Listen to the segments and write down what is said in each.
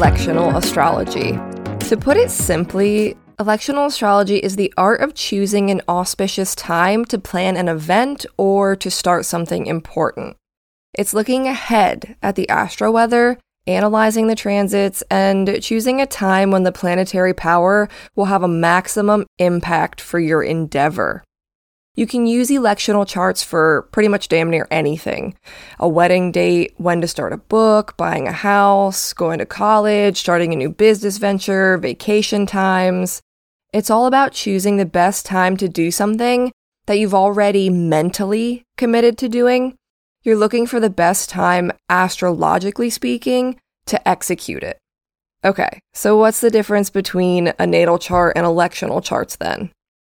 electional astrology. To put it simply, electional astrology is the art of choosing an auspicious time to plan an event or to start something important. It's looking ahead at the astro weather, analyzing the transits, and choosing a time when the planetary power will have a maximum impact for your endeavor. You can use electional charts for pretty much damn near anything a wedding date, when to start a book, buying a house, going to college, starting a new business venture, vacation times. It's all about choosing the best time to do something that you've already mentally committed to doing. You're looking for the best time, astrologically speaking, to execute it. Okay, so what's the difference between a natal chart and electional charts then?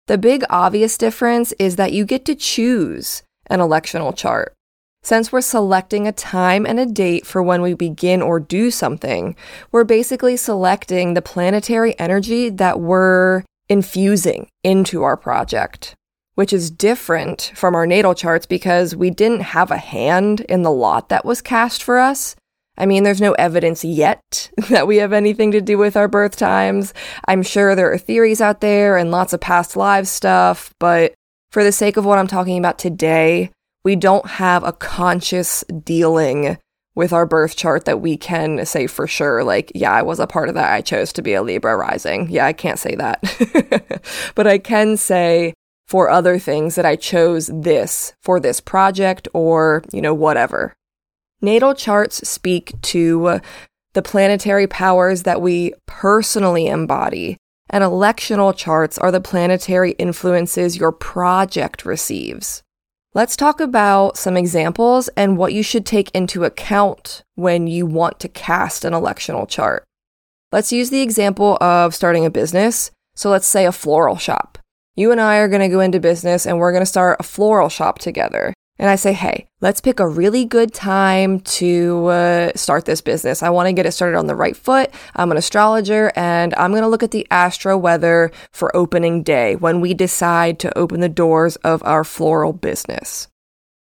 The big obvious difference is that you get to choose an electional chart. Since we're selecting a time and a date for when we begin or do something, we're basically selecting the planetary energy that we're infusing into our project, which is different from our natal charts because we didn't have a hand in the lot that was cast for us. I mean, there's no evidence yet that we have anything to do with our birth times. I'm sure there are theories out there and lots of past lives stuff, but for the sake of what I'm talking about today, we don't have a conscious dealing with our birth chart that we can say for sure, like, yeah, I was a part of that. I chose to be a Libra rising. Yeah, I can't say that. but I can say for other things that I chose this for this project or, you know, whatever. Natal charts speak to uh, the planetary powers that we personally embody, and electional charts are the planetary influences your project receives. Let's talk about some examples and what you should take into account when you want to cast an electional chart. Let's use the example of starting a business. So let's say a floral shop. You and I are going to go into business and we're going to start a floral shop together and I say, hey, let's pick a really good time to uh, start this business. I want to get it started on the right foot. I'm an astrologer and I'm going to look at the astro weather for opening day when we decide to open the doors of our floral business.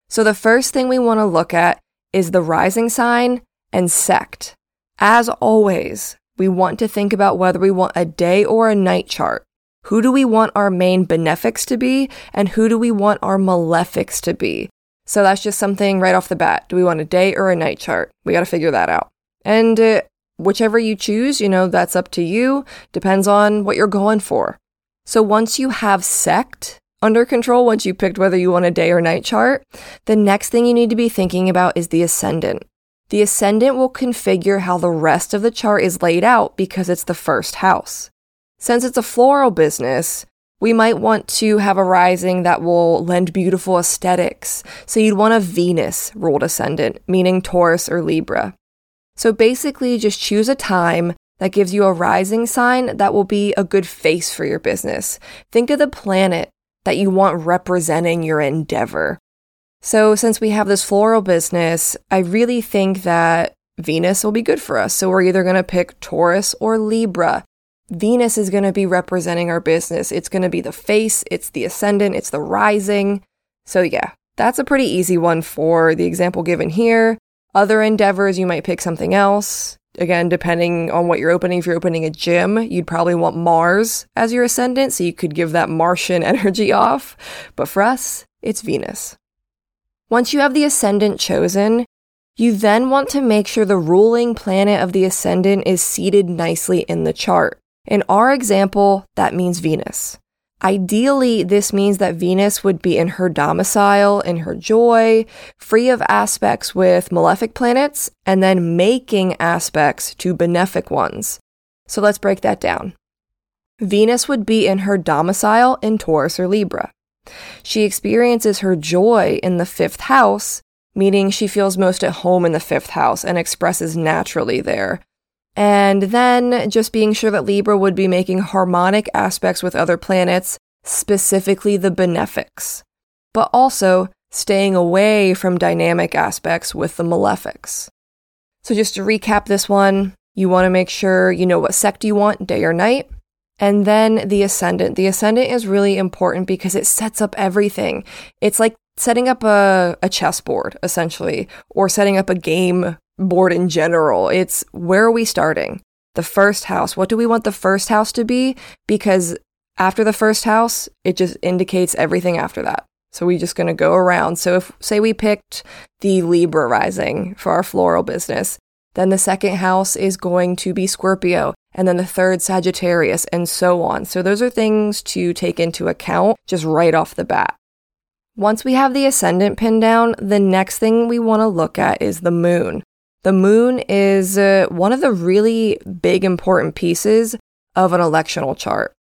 So, the first thing we want to look at is the rising sign and sect. As always, we want to think about whether we want a day or a night chart. Who do we want our main benefics to be, and who do we want our malefics to be? So that's just something right off the bat. Do we want a day or a night chart? We got to figure that out. And uh, whichever you choose, you know, that's up to you. Depends on what you're going for. So once you have sect under control, once you picked whether you want a day or night chart, the next thing you need to be thinking about is the ascendant. The ascendant will configure how the rest of the chart is laid out because it's the first house. Since it's a floral business, we might want to have a rising that will lend beautiful aesthetics. So you'd want a Venus ruled ascendant, meaning Taurus or Libra. So basically, just choose a time that gives you a rising sign that will be a good face for your business. Think of the planet that you want representing your endeavor. So, since we have this floral business, I really think that Venus will be good for us. So, we're either going to pick Taurus or Libra. Venus is going to be representing our business. It's going to be the face, it's the ascendant, it's the rising. So, yeah, that's a pretty easy one for the example given here. Other endeavors, you might pick something else. Again, depending on what you're opening, if you're opening a gym, you'd probably want Mars as your ascendant, so you could give that Martian energy off. But for us, it's Venus. Once you have the ascendant chosen, you then want to make sure the ruling planet of the ascendant is seated nicely in the chart. In our example, that means Venus. Ideally, this means that Venus would be in her domicile, in her joy, free of aspects with malefic planets, and then making aspects to benefic ones. So let's break that down. Venus would be in her domicile in Taurus or Libra. She experiences her joy in the fifth house, meaning she feels most at home in the fifth house and expresses naturally there, and then just being sure that Libra would be making harmonic aspects with other planets, specifically the benefics, but also staying away from dynamic aspects with the malefics. So, just to recap this one, you want to make sure you know what sect you want, day or night. And then the ascendant. The ascendant is really important because it sets up everything. It's like setting up a, a chessboard, essentially, or setting up a game board in general. It's where are we starting? The first house. What do we want the first house to be? Because after the first house, it just indicates everything after that. So we're just going to go around. So if, say, we picked the Libra rising for our floral business, then the second house is going to be Scorpio, and then the third Sagittarius, and so on. So those are things to take into account just right off the bat. Once we have the ascendant pinned down, the next thing we want to look at is the moon. The moon is uh, one of the really big important pieces of an electional chart.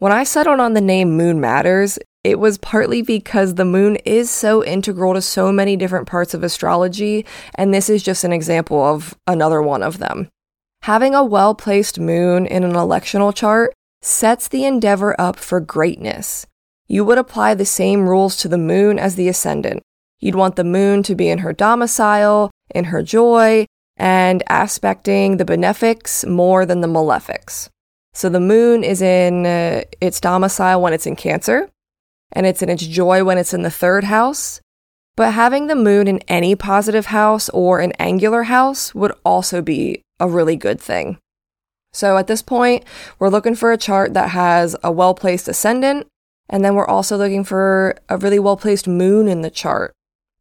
When I settled on the name Moon Matters, it was partly because the moon is so integral to so many different parts of astrology, and this is just an example of another one of them. Having a well placed moon in an electional chart sets the endeavor up for greatness. You would apply the same rules to the moon as the ascendant. You'd want the moon to be in her domicile, in her joy, and aspecting the benefics more than the malefics. So the moon is in uh, its domicile when it's in Cancer, and it's in its joy when it's in the third house. But having the moon in any positive house or an angular house would also be a really good thing. So at this point, we're looking for a chart that has a well placed ascendant, and then we're also looking for a really well placed moon in the chart.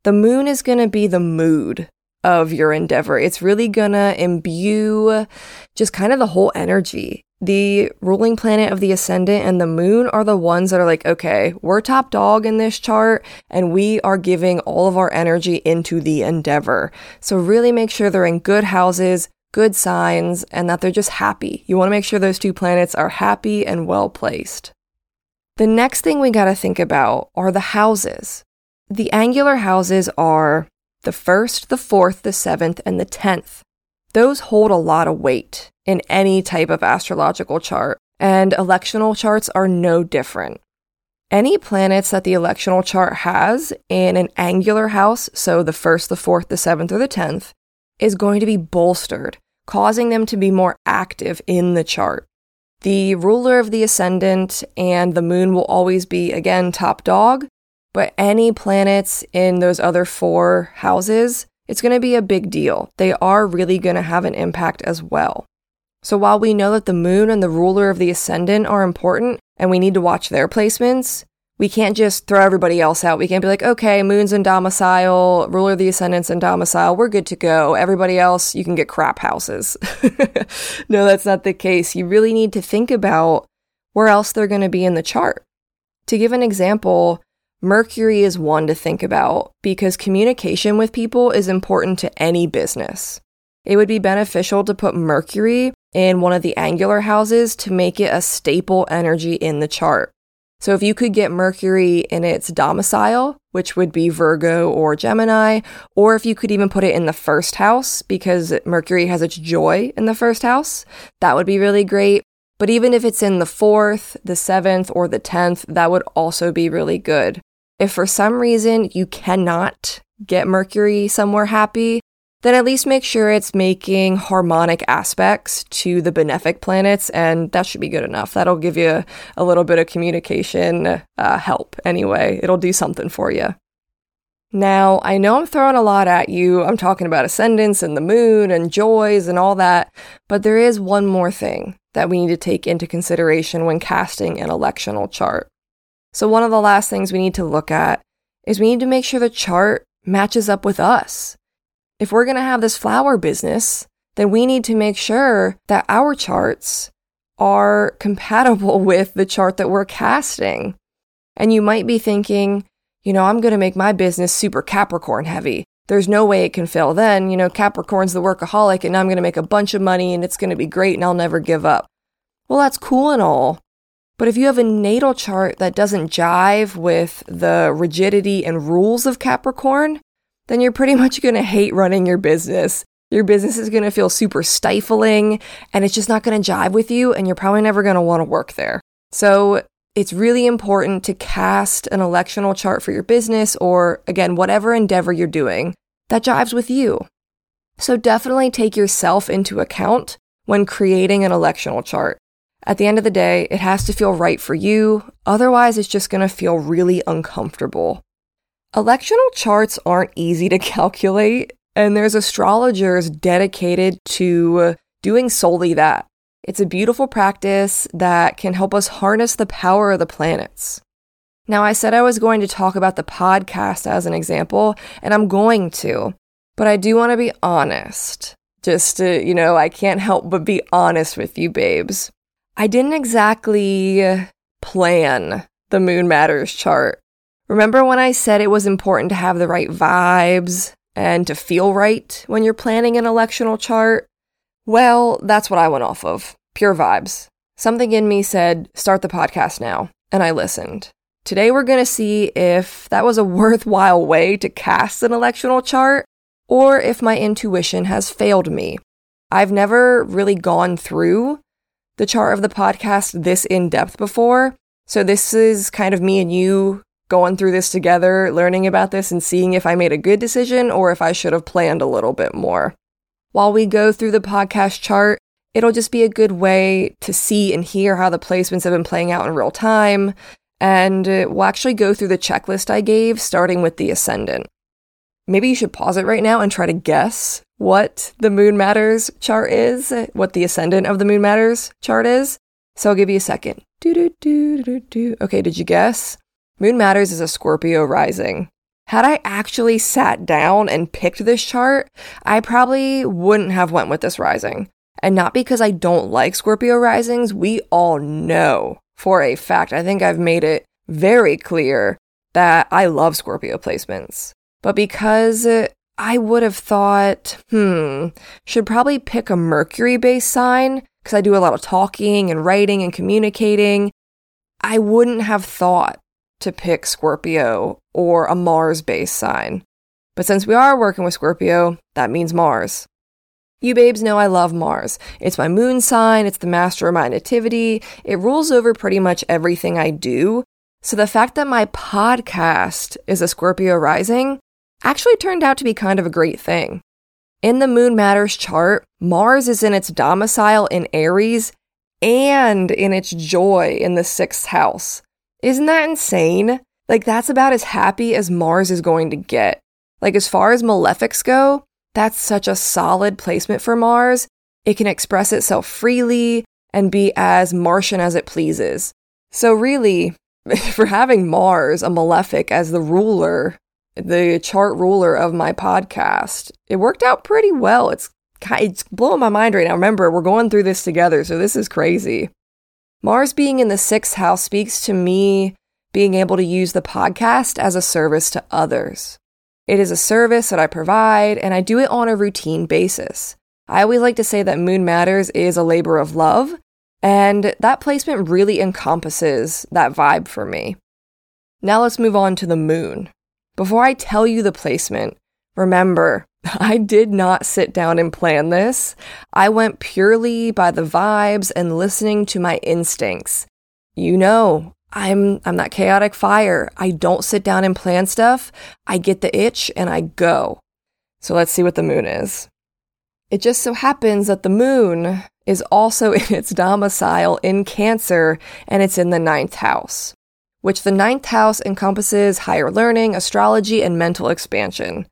The moon is going to be the mood of your endeavor. It's really going to imbue just kind of the whole energy the ruling planet of the ascendant and the moon are the ones that are like, okay, we're top dog in this chart and we are giving all of our energy into the endeavor. So really make sure they're in good houses, good signs, and that they're just happy. You want to make sure those two planets are happy and well placed. The next thing we got to think about are the houses. The angular houses are the first, the fourth, the seventh, and the tenth. Those hold a lot of weight in any type of astrological chart, and electional charts are no different. Any planets that the electional chart has in an angular house, so the first, the fourth, the seventh, or the tenth, is going to be bolstered, causing them to be more active in the chart. The ruler of the ascendant and the moon will always be, again, top dog, but any planets in those other four houses, it's going to be a big deal. They are really going to have an impact as well. So while we know that the moon and the ruler of the ascendant are important and we need to watch their placements, we can't just throw everybody else out. We can't be like, okay, moon's in domicile, ruler of the ascendant's in domicile, we're good to go. Everybody else, you can get crap houses. no, that's not the case. You really need to think about where else they're going to be in the chart. To give an example, Mercury is one to think about because communication with people is important to any business. It would be beneficial to put Mercury in one of the angular houses to make it a staple energy in the chart. So if you could get Mercury in its domicile, which would be Virgo or Gemini, or if you could even put it in the first house because Mercury has its joy in the first house, that would be really great. But even if it's in the fourth, the seventh, or the tenth, that would also be really good. If for some reason you cannot get Mercury somewhere happy, then at least make sure it's making harmonic aspects to the benefic planets, and that should be good enough. That'll give you a little bit of communication uh, help anyway. It'll do something for you. Now, I know I'm throwing a lot at you. I'm talking about ascendants and the moon and joys and all that, but there is one more thing that we need to take into consideration when casting an electional chart. So, one of the last things we need to look at is we need to make sure the chart matches up with us if we're going to have this flower business, then we need to make sure that our charts are compatible with the chart that we're casting. And you might be thinking, you know, I'm going to make my business super Capricorn heavy. There's no way it can fail then. You know, Capricorn's the workaholic and I'm going to make a bunch of money and it's going to be great and I'll never give up. Well, that's cool and all. But if you have a natal chart that doesn't jive with the rigidity and rules of Capricorn, then you're pretty much going to hate running your business. Your business is going to feel super stifling and it's just not going to jive with you, and you're probably never going to want to work there. So, it's really important to cast an electional chart for your business or, again, whatever endeavor you're doing that jives with you. So, definitely take yourself into account when creating an electional chart. At the end of the day, it has to feel right for you, otherwise, it's just going to feel really uncomfortable. Electional charts aren't easy to calculate, and there's astrologers dedicated to doing solely that. It's a beautiful practice that can help us harness the power of the planets. Now, I said I was going to talk about the podcast as an example, and I'm going to, but I do want to be honest. Just to, you know, I can't help but be honest with you, babes. I didn't exactly plan the Moon Matters chart. Remember when I said it was important to have the right vibes and to feel right when you're planning an electional chart? Well, that's what I went off of pure vibes. Something in me said, start the podcast now, and I listened. Today, we're going to see if that was a worthwhile way to cast an electional chart or if my intuition has failed me. I've never really gone through the chart of the podcast this in depth before. So, this is kind of me and you going through this together, learning about this, and seeing if I made a good decision or if I should have planned a little bit more. While we go through the podcast chart, it'll just be a good way to see and hear how the placements have been playing out in real time. And we'll actually go through the checklist I gave, starting with the ascendant. Maybe you should pause it right now and try to guess what the Moon Matters chart is, what the ascendant of the Moon Matters chart is. So I'll give you a second. Okay, did you guess? Moon Matters is a Scorpio rising. Had I actually sat down and picked this chart, I probably wouldn't have went with this rising. And not because I don't like Scorpio risings, we all know for a fact. I think I've made it very clear that I love Scorpio placements. But because I would have thought, hmm, should probably pick a Mercury based sign because I do a lot of talking and writing and communicating. I wouldn't have thought to pick Scorpio or a Mars based sign. But since we are working with Scorpio, that means Mars. You babes know I love Mars. It's my moon sign, it's the master of my nativity, it rules over pretty much everything I do. So the fact that my podcast is a Scorpio rising actually turned out to be kind of a great thing. In the Moon Matters chart, Mars is in its domicile in Aries and in its joy in the sixth house. Isn't that insane? Like, that's about as happy as Mars is going to get. Like, as far as malefics go, that's such a solid placement for Mars. It can express itself freely and be as Martian as it pleases. So, really, for having Mars, a malefic, as the ruler, the chart ruler of my podcast, it worked out pretty well. It's it's blowing my mind right now. Remember, we're going through this together, so this is crazy. Mars being in the sixth house speaks to me being able to use the podcast as a service to others. It is a service that I provide, and I do it on a routine basis. I always like to say that Moon Matters is a labor of love, and that placement really encompasses that vibe for me. Now let's move on to the moon. Before I tell you the placement, remember, I did not sit down and plan this. I went purely by the vibes and listening to my instincts. You know, I'm I'm that chaotic fire. I don't sit down and plan stuff. I get the itch and I go. So let's see what the moon is. It just so happens that the moon is also in its domicile in Cancer and it's in the ninth house, which the ninth house encompasses higher learning, astrology, and mental expansion.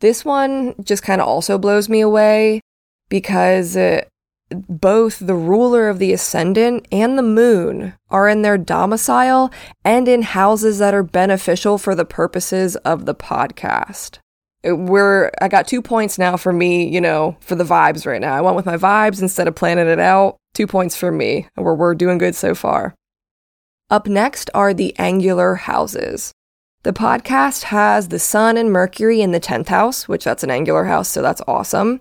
This one just kind of also blows me away because uh, both the ruler of the ascendant and the moon are in their domicile and in houses that are beneficial for the purposes of the podcast. Uh, we're I got 2 points now for me, you know, for the vibes right now. I went with my vibes instead of planning it out. 2 points for me. We're we're doing good so far. Up next are the angular houses. The podcast has the Sun and Mercury in the 10th house, which that's an angular house, so that's awesome.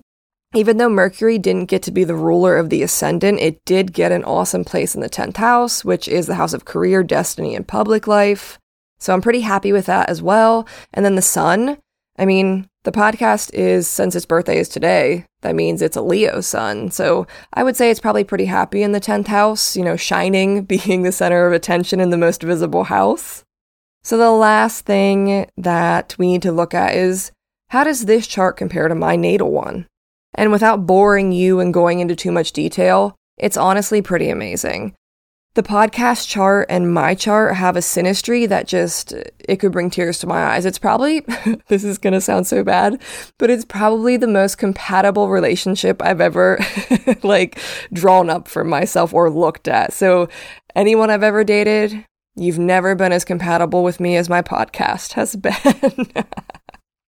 Even though Mercury didn't get to be the ruler of the ascendant, it did get an awesome place in the 10th house, which is the house of career, destiny, and public life. So I'm pretty happy with that as well. And then the Sun, I mean, the podcast is, since its birthday is today, that means it's a Leo sun. So I would say it's probably pretty happy in the 10th house, you know, shining, being the center of attention in the most visible house. So, the last thing that we need to look at is how does this chart compare to my natal one? And without boring you and going into too much detail, it's honestly pretty amazing. The podcast chart and my chart have a synastry that just, it could bring tears to my eyes. It's probably, this is going to sound so bad, but it's probably the most compatible relationship I've ever like drawn up for myself or looked at. So anyone I've ever dated, you've never been as compatible with me as my podcast has been.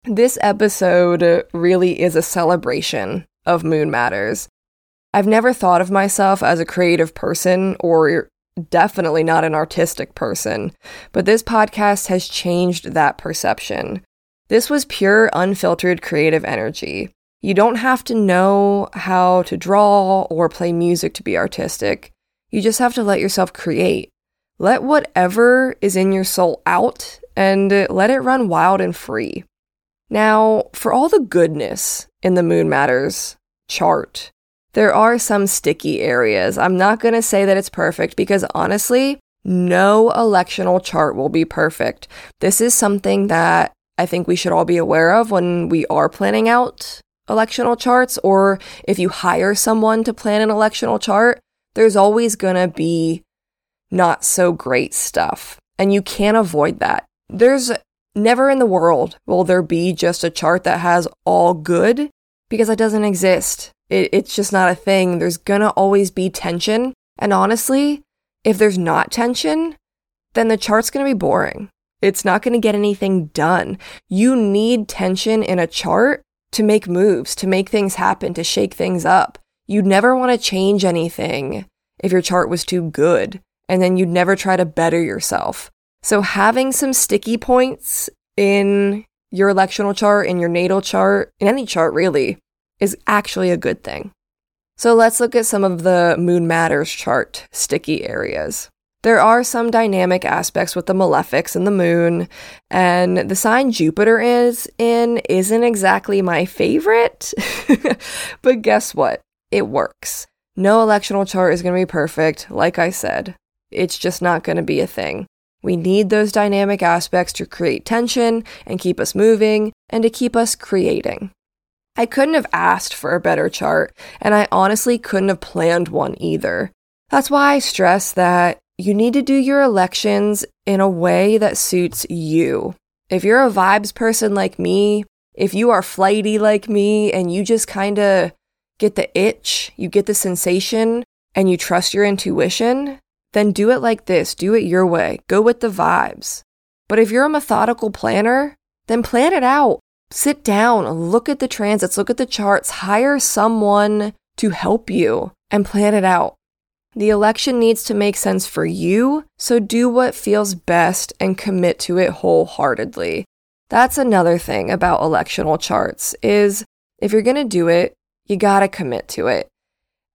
this episode really is a celebration of Moon Matters. I've never thought of myself as a creative person or definitely not an artistic person, but this podcast has changed that perception. This was pure, unfiltered creative energy. You don't have to know how to draw or play music to be artistic. You just have to let yourself create. Let whatever is in your soul out and uh, let it run wild and free. Now, for all the goodness in the Moon Matters chart, there are some sticky areas. I'm not going to say that it's perfect because honestly, no electional chart will be perfect. This is something that I think we should all be aware of when we are planning out electional charts, or if you hire someone to plan an electional chart, there's always going to be not so great stuff. And you can't avoid that. There's never in the world will there be just a chart that has all good because that doesn't exist. It, it's just not a thing. There's gonna always be tension. And honestly, if there's not tension, then the chart's gonna be boring. It's not gonna get anything done. You need tension in a chart to make moves, to make things happen, to shake things up. You'd never wanna change anything if your chart was too good, and then you'd never try to better yourself. So having some sticky points in your electional chart, in your natal chart, in any chart really, is actually a good thing. So let's look at some of the Moon Matters chart sticky areas. There are some dynamic aspects with the malefics and the moon, and the sign Jupiter is in isn't exactly my favorite. but guess what? It works. No electional chart is going to be perfect, like I said. It's just not going to be a thing. We need those dynamic aspects to create tension and keep us moving and to keep us creating. I couldn't have asked for a better chart, and I honestly couldn't have planned one either. That's why I stress that you need to do your elections in a way that suits you. If you're a vibes person like me, if you are flighty like me, and you just kind of get the itch, you get the sensation, and you trust your intuition, then do it like this. Do it your way. Go with the vibes. But if you're a methodical planner, then plan it out. Sit down, look at the transits, look at the charts, hire someone to help you and plan it out. The election needs to make sense for you, so do what feels best and commit to it wholeheartedly. That's another thing about electional charts is if you're going to do it, you got to commit to it.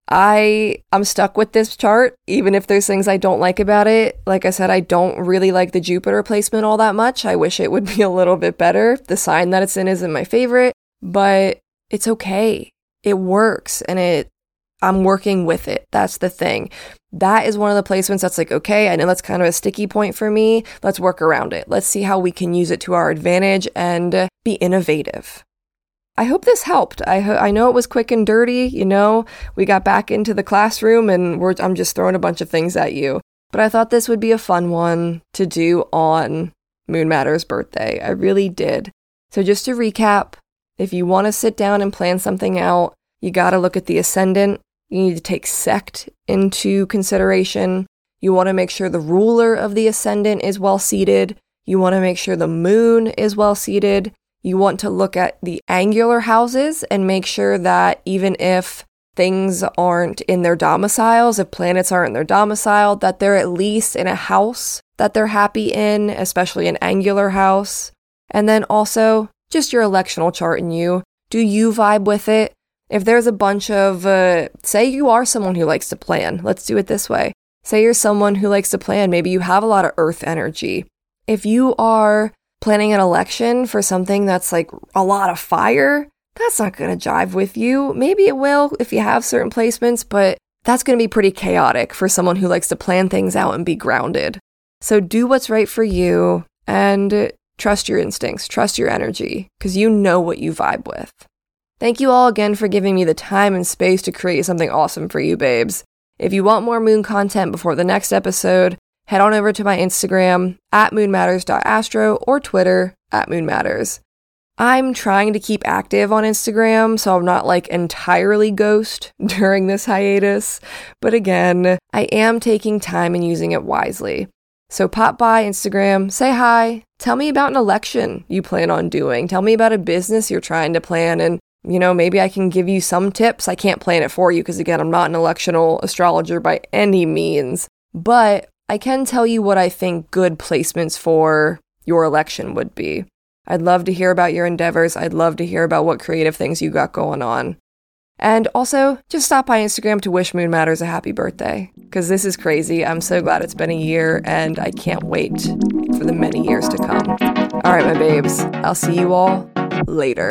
I I'm stuck with this chart even if there's things I don't like about it. Like I said I don't really like the Jupiter placement all that much. I wish it would be a little bit better. The sign that it's in isn't my favorite, but it's okay. It works and it I'm working with it. That's the thing. That is one of the placements that's like, okay, I know that's kind of a sticky point for me. Let's work around it. Let's see how we can use it to our advantage and be innovative. I hope this helped. I ho- I know it was quick and dirty. You know, we got back into the classroom and I'm just throwing a bunch of things at you. But I thought this would be a fun one to do on Moon Matter's birthday. I really did. So just to recap, if you want to sit down and plan something out, you got to look at the ascendant. You need to take sect into consideration. You want to make sure the ruler of the ascendant is well seated. You want to make sure the moon is well seated. You want to look at the angular houses and make sure that even if things aren't in their domiciles, if planets aren't in their domicile, that they're at least in a house that they're happy in, especially an angular house. And then also just your electional chart and you. Do you vibe with it? If there's a bunch of, uh, say you are someone who likes to plan, let's do it this way. Say you're someone who likes to plan, maybe you have a lot of earth energy. If you are planning an election for something that's like a lot of fire, that's not going to jive with you. Maybe it will if you have certain placements, but that's going to be pretty chaotic for someone who likes to plan things out and be grounded. So do what's right for you and trust your instincts, trust your energy, because you know what you vibe with. Thank you all again for giving me the time and space to create something awesome for you, babes. If you want more moon content before the next episode, head on over to my Instagram at moonmatters.astro or Twitter at moonmatters. I'm trying to keep active on Instagram so I'm not like entirely ghost during this hiatus, but again, I am taking time and using it wisely. So pop by Instagram, say hi, tell me about an election you plan on doing, tell me about a business you're trying to plan, and you know, maybe I can give you some tips. I can't plan it for you because, again, I'm not an electional astrologer by any means, but I can tell you what I think good placements for your election would be. I'd love to hear about your endeavors. I'd love to hear about what creative things you got going on. And also, just stop by Instagram to wish Moon Matters a happy birthday. Because this is crazy. I'm so glad it's been a year, and I can't wait for the many years to come. All right, my babes, I'll see you all later.